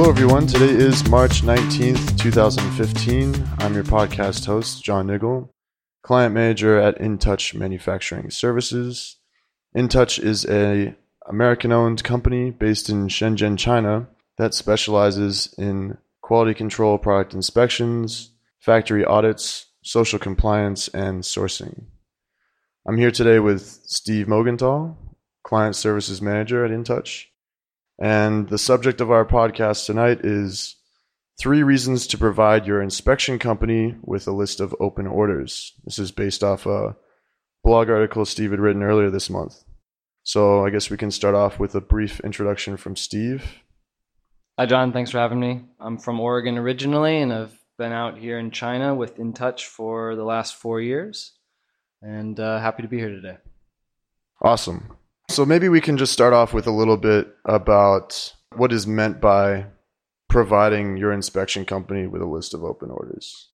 Hello, everyone. Today is March 19th, 2015. I'm your podcast host, John Niggle, client manager at InTouch Manufacturing Services. InTouch is a American-owned company based in Shenzhen, China that specializes in quality control product inspections, factory audits, social compliance, and sourcing. I'm here today with Steve Mogenthal, Client Services Manager at InTouch. And the subject of our podcast tonight is three reasons to provide your inspection company with a list of open orders. This is based off a blog article Steve had written earlier this month. So I guess we can start off with a brief introduction from Steve. Hi, John. Thanks for having me. I'm from Oregon originally, and I've been out here in China with InTouch for the last four years, and uh, happy to be here today. Awesome. So maybe we can just start off with a little bit about what is meant by providing your inspection company with a list of open orders.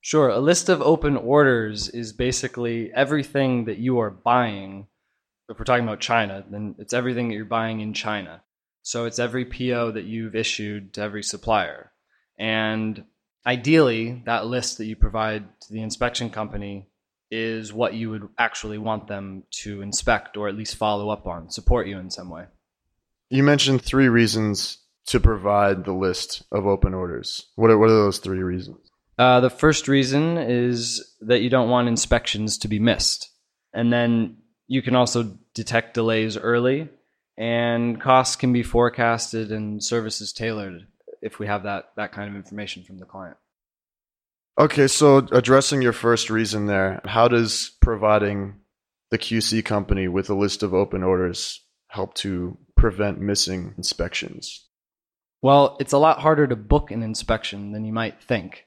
Sure. A list of open orders is basically everything that you are buying. If we're talking about China, then it's everything that you're buying in China. So it's every PO that you've issued to every supplier. And ideally, that list that you provide to the inspection company is what you would actually want them to inspect or at least follow up on, support you in some way. You mentioned three reasons to provide the list of open orders. What are, what are those three reasons? Uh, the first reason is that you don't want inspections to be missed. And then you can also detect delays early, and costs can be forecasted and services tailored if we have that, that kind of information from the client. Okay, so addressing your first reason there, how does providing the QC company with a list of open orders help to prevent missing inspections? Well, it's a lot harder to book an inspection than you might think.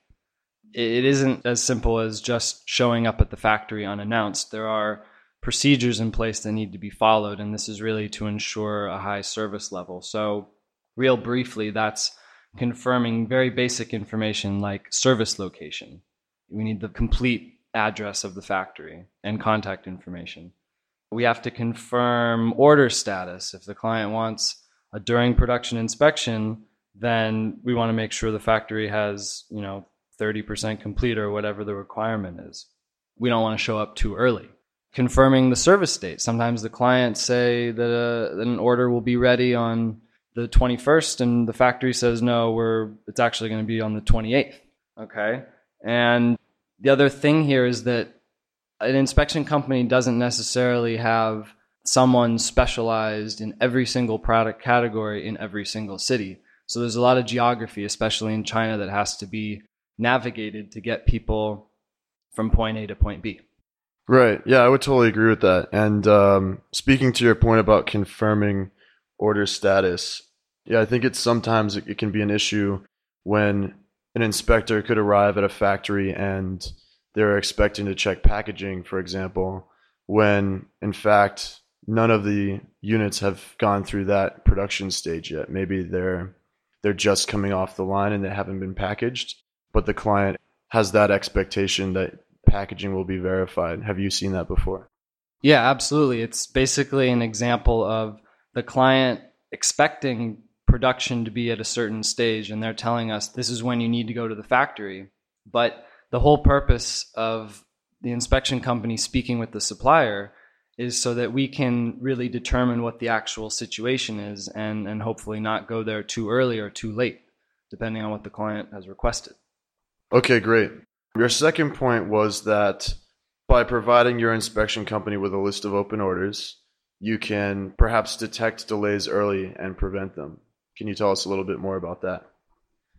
It isn't as simple as just showing up at the factory unannounced. There are procedures in place that need to be followed, and this is really to ensure a high service level. So, real briefly, that's confirming very basic information like service location. We need the complete address of the factory and contact information. We have to confirm order status. If the client wants a during production inspection, then we want to make sure the factory has, you know, 30% complete or whatever the requirement is. We don't want to show up too early. Confirming the service date. Sometimes the clients say that, a, that an order will be ready on the 21st and the factory says no we're it's actually going to be on the 28th okay? And the other thing here is that an inspection company doesn't necessarily have someone specialized in every single product category in every single city. So there's a lot of geography especially in china that has to be navigated to get people from point a to point b. Right. Yeah i would totally agree with that. And um, speaking to your point about confirming order status. Yeah, I think it's sometimes it, can be an issue when an inspector could arrive at a factory and they're expecting to check packaging, for example, when in fact none of the units have gone through that production stage yet. Maybe they're they're just coming off the line and they haven't been packaged, but the client has that expectation that packaging will be verified. Have you seen that before? Yeah, absolutely. It's basically an example of the client expecting production to be at a certain stage and they're telling us this is when you need to go to the factory. But the whole purpose of the inspection company speaking with the supplier is so that we can really determine what the actual situation is and, and hopefully not go there too early or too late, depending on what the client has requested. Okay, great. Your second point was that by providing your inspection company with a list of open orders, you can perhaps detect delays early and prevent them. Can you tell us a little bit more about that?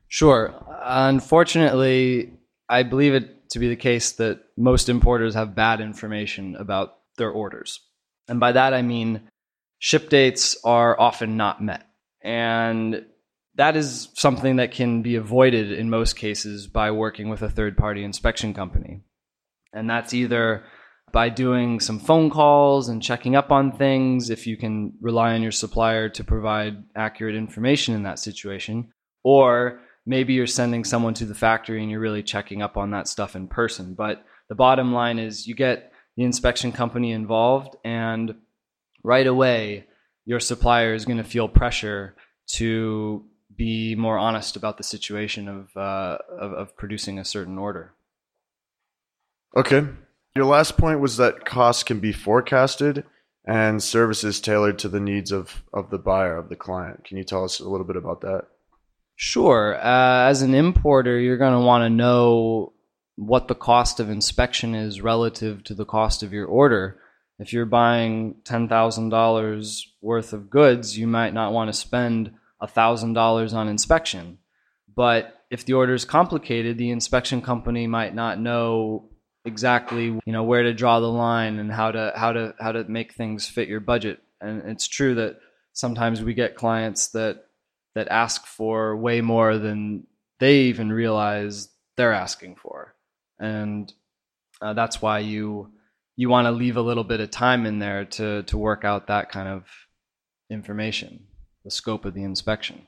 Sure. Unfortunately, I believe it to be the case that most importers have bad information about their orders. And by that I mean ship dates are often not met. And that is something that can be avoided in most cases by working with a third party inspection company. And that's either by doing some phone calls and checking up on things if you can rely on your supplier to provide accurate information in that situation or maybe you're sending someone to the factory and you're really checking up on that stuff in person but the bottom line is you get the inspection company involved and right away your supplier is going to feel pressure to be more honest about the situation of, uh, of, of producing a certain order. Okay. Your last point was that costs can be forecasted and services tailored to the needs of, of the buyer, of the client. Can you tell us a little bit about that? Sure. Uh, as an importer, you're going to want to know what the cost of inspection is relative to the cost of your order. If you're buying $10,000 worth of goods, you might not want to spend $1,000 on inspection. But if the order is complicated, the inspection company might not know exactly you know where to draw the line and how to how to how to make things fit your budget. And it's true that sometimes we get clients that that ask for way more than they even realize they're asking for. And uh, that's why you you want to leave a little bit of time in there to to work out that kind of information the scope of the inspection.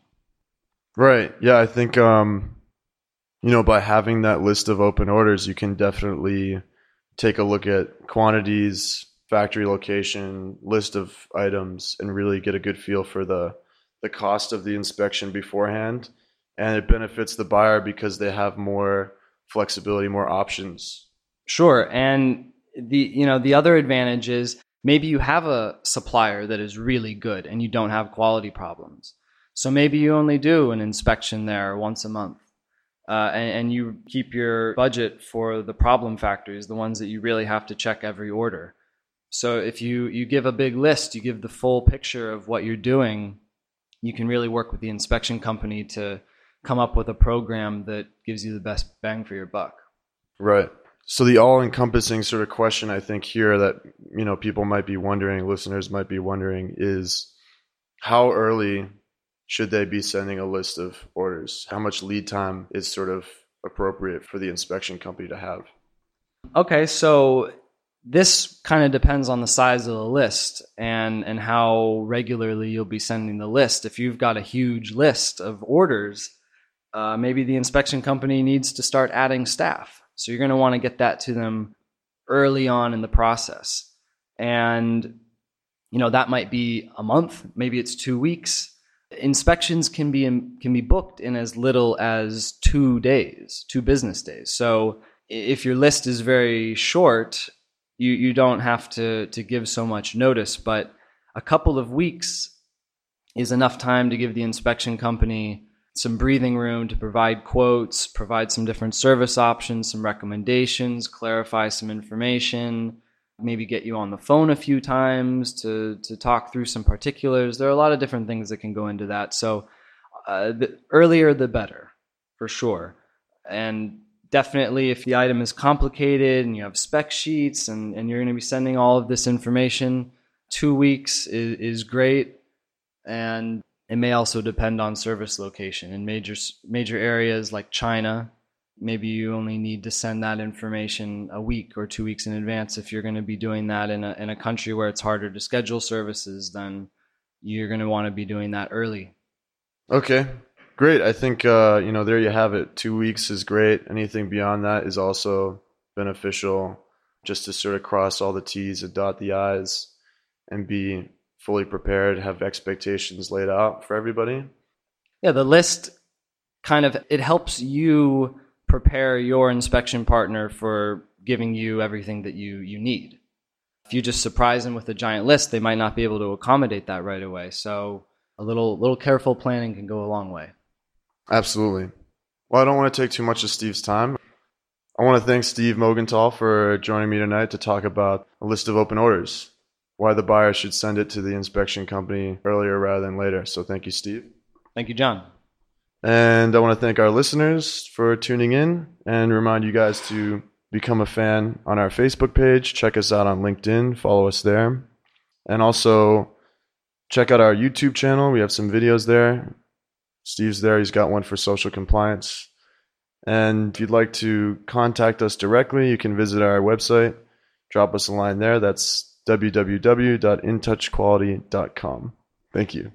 Right. Yeah i think um you know, by having that list of open orders, you can definitely take a look at quantities, factory location, list of items, and really get a good feel for the the cost of the inspection beforehand. And it benefits the buyer because they have more flexibility, more options. Sure. And the you know, the other advantage is maybe you have a supplier that is really good and you don't have quality problems. So maybe you only do an inspection there once a month uh, and, and, you keep your budget for the problem factories, the ones that you really have to check every order. So if you, you give a big list, you give the full picture of what you're doing, you can really work with the inspection company to come up with a program that gives you the best bang for your buck. Right. So the all-encompassing sort of question I think here that you know people might be wondering, listeners might be wondering is how early should they be sending a list of orders? How much lead time is sort of appropriate for the inspection company to have? Okay, so this kind of depends on the size of the list and and how regularly you'll be sending the list. If you've got a huge list of orders, uh, maybe the inspection company needs to start adding staff. So you're going to want to get that to them early on in the process, and you know that might be a month, maybe it's two weeks inspections can be can be booked in as little as two days, two business days. So if your list is very short, you you don't have to to give so much notice, but a couple of weeks is enough time to give the inspection company some breathing room to provide quotes, provide some different service options, some recommendations, clarify some information, maybe get you on the phone a few times to to talk through some particulars. There are a lot of different things that can go into that. So uh, the earlier the better, for sure. And definitely, if the item is complicated and you have spec sheets and, and you're going to be sending all of this information, two weeks is, is great. And it may also depend on service location. In major major areas like China, maybe you only need to send that information a week or two weeks in advance. If you're going to be doing that in a, in a country where it's harder to schedule services, then you're going to want to be doing that early. Okay, great. I think, uh, you know, there you have it. Two weeks is great. Anything beyond that is also beneficial just to sort of cross all the T's and dot the I's and be fully prepared, have expectations laid out for everybody. Yeah, the list kind of it helps you prepare your inspection partner for giving you everything that you, you need. If you just surprise them with a giant list, they might not be able to accommodate that right away. So a little little careful planning can go a long way. Absolutely. Well, I don't want to take too much of Steve's time. I want to thank Steve Mogenthal for joining me tonight to talk about a list of open orders, why the buyer should send it to the inspection company earlier rather than later. So thank you, Steve. Thank you, John. And I want to thank our listeners for tuning in and remind you guys to become a fan on our Facebook page. Check us out on LinkedIn, follow us there. And also check out our YouTube channel. We have some videos there. Steve's there, he's got one for social compliance. And if you'd like to contact us directly, you can visit our website, drop us a line there. That's www.intouchquality.com. Thank you.